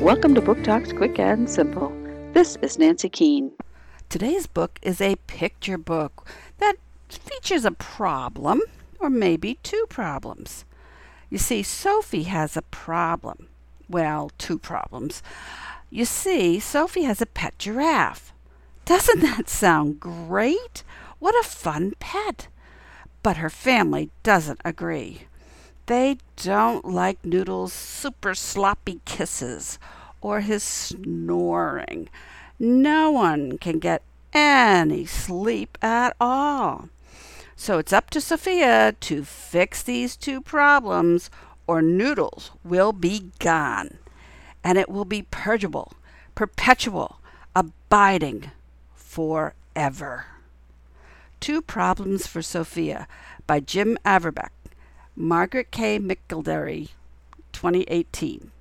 Welcome to Book Talks Quick and Simple. This is Nancy Keane. Today's book is a picture book that features a problem, or maybe two problems. You see, Sophie has a problem. Well, two problems. You see, Sophie has a pet giraffe. Doesn't that sound great? What a fun pet! But her family doesn't agree. They don't like Noodle's super sloppy kisses or his snoring. No one can get any sleep at all. So it's up to Sophia to fix these two problems, or Noodles will be gone. And it will be purgeable, perpetual, abiding forever. Two Problems for Sophia by Jim Averbeck. Margaret K. McElderry, 2018.